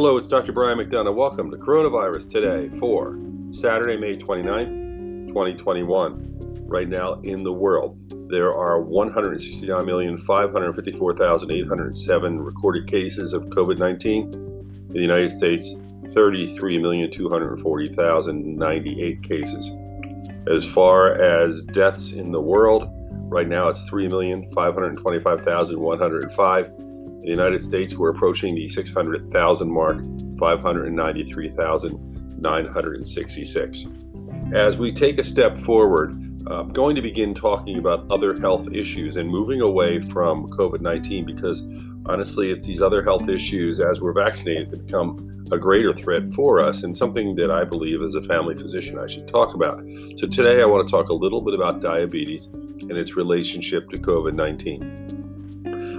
Hello, it's Dr. Brian McDonough. Welcome to Coronavirus Today for Saturday, May 29th, 2021. Right now in the world, there are 169,554,807 recorded cases of COVID 19. In the United States, 33,240,098 cases. As far as deaths in the world, right now it's 3,525,105. The United States, we're approaching the 600,000 mark, 593,966. As we take a step forward, uh, I'm going to begin talking about other health issues and moving away from COVID 19 because honestly, it's these other health issues as we're vaccinated that become a greater threat for us and something that I believe as a family physician I should talk about. So today I want to talk a little bit about diabetes and its relationship to COVID 19.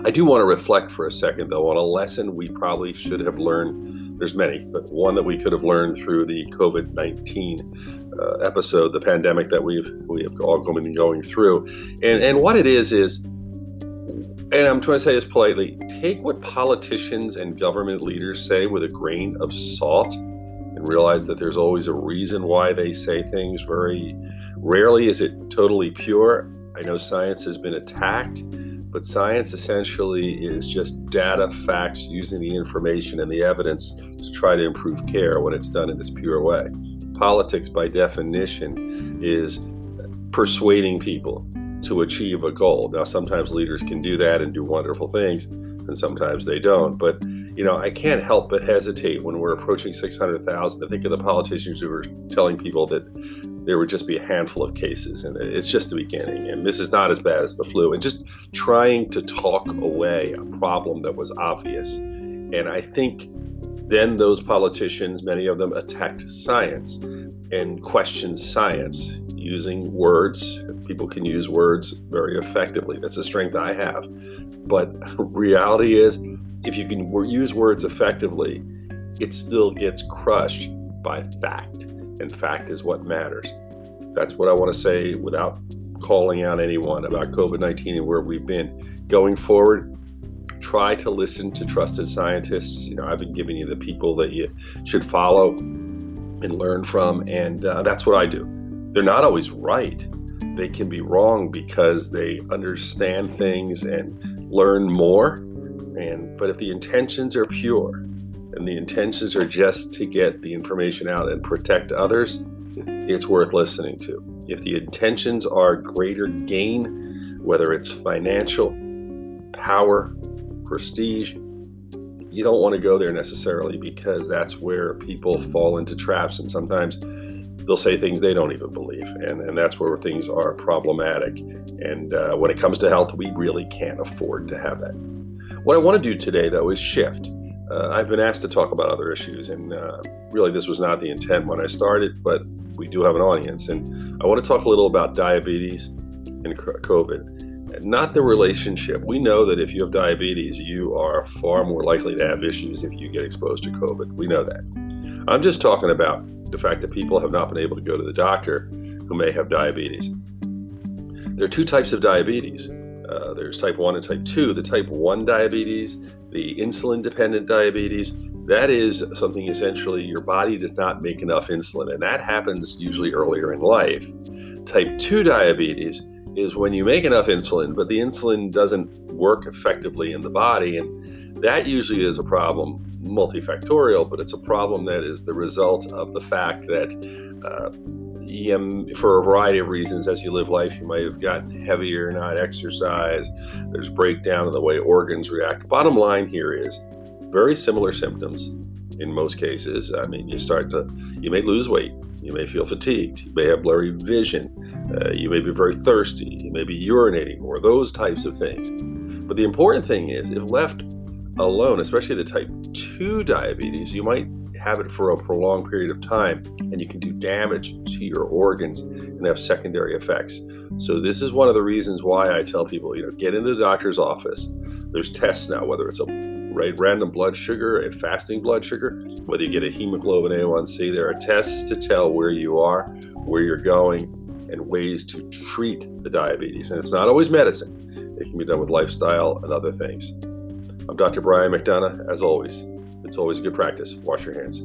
I do want to reflect for a second, though, on a lesson we probably should have learned. There's many, but one that we could have learned through the COVID 19 uh, episode, the pandemic that we've we have all been going through, and and what it is is, and I'm trying to say this politely: take what politicians and government leaders say with a grain of salt, and realize that there's always a reason why they say things. Very rarely is it totally pure. I know science has been attacked but science essentially is just data, facts, using the information and the evidence to try to improve care when it's done in this pure way. Politics, by definition, is persuading people to achieve a goal. Now, sometimes leaders can do that and do wonderful things, and sometimes they don't. But you know, I can't help but hesitate when we're approaching 600,000 to think of the politicians who are telling people that there would just be a handful of cases and it's just the beginning and this is not as bad as the flu and just trying to talk away a problem that was obvious. And I think then those politicians, many of them attacked science and questioned science using words. People can use words very effectively. That's a strength I have. But reality is, if you can use words effectively, it still gets crushed by fact. And fact is what matters. That's what I want to say without calling out anyone about COVID 19 and where we've been. Going forward, try to listen to trusted scientists. You know, I've been giving you the people that you should follow and learn from, and uh, that's what I do. They're not always right. They can be wrong because they understand things and learn more and but if the intentions are pure and the intentions are just to get the information out and protect others, it's worth listening to. If the intentions are greater gain, whether it's financial, power, prestige, you don't want to go there necessarily because that's where people fall into traps and sometimes they'll say things they don't even believe and, and that's where things are problematic and uh, when it comes to health we really can't afford to have that what I want to do today, though, is shift. Uh, I've been asked to talk about other issues, and uh, really, this was not the intent when I started, but we do have an audience. And I want to talk a little about diabetes and COVID, not the relationship. We know that if you have diabetes, you are far more likely to have issues if you get exposed to COVID. We know that. I'm just talking about the fact that people have not been able to go to the doctor who may have diabetes. There are two types of diabetes uh, there's type 1 and type 2. The type 1 diabetes, the insulin dependent diabetes, that is something essentially your body does not make enough insulin, and that happens usually earlier in life. Type 2 diabetes is when you make enough insulin, but the insulin doesn't work effectively in the body, and that usually is a problem, multifactorial, but it's a problem that is the result of the fact that uh, EM for a variety of reasons as you live life. You might have gotten heavier, not exercise. There's breakdown in the way organs react. Bottom line here is very similar symptoms in most cases. I mean, you start to, you may lose weight. You may feel fatigued. You may have blurry vision. Uh, you may be very thirsty. You may be urinating more, those types of things. But the important thing is, if left alone, especially the type 2 diabetes, you might have it for a prolonged period of time and you can do damage to your organs and have secondary effects. So this is one of the reasons why I tell people, you know, get into the doctor's office. There's tests now, whether it's a right, random blood sugar, a fasting blood sugar, whether you get a hemoglobin A1C, there are tests to tell where you are, where you're going, and ways to treat the diabetes. And it's not always medicine. It can be done with lifestyle and other things. I'm Dr. Brian McDonough. As always, it's always a good practice. Wash your hands.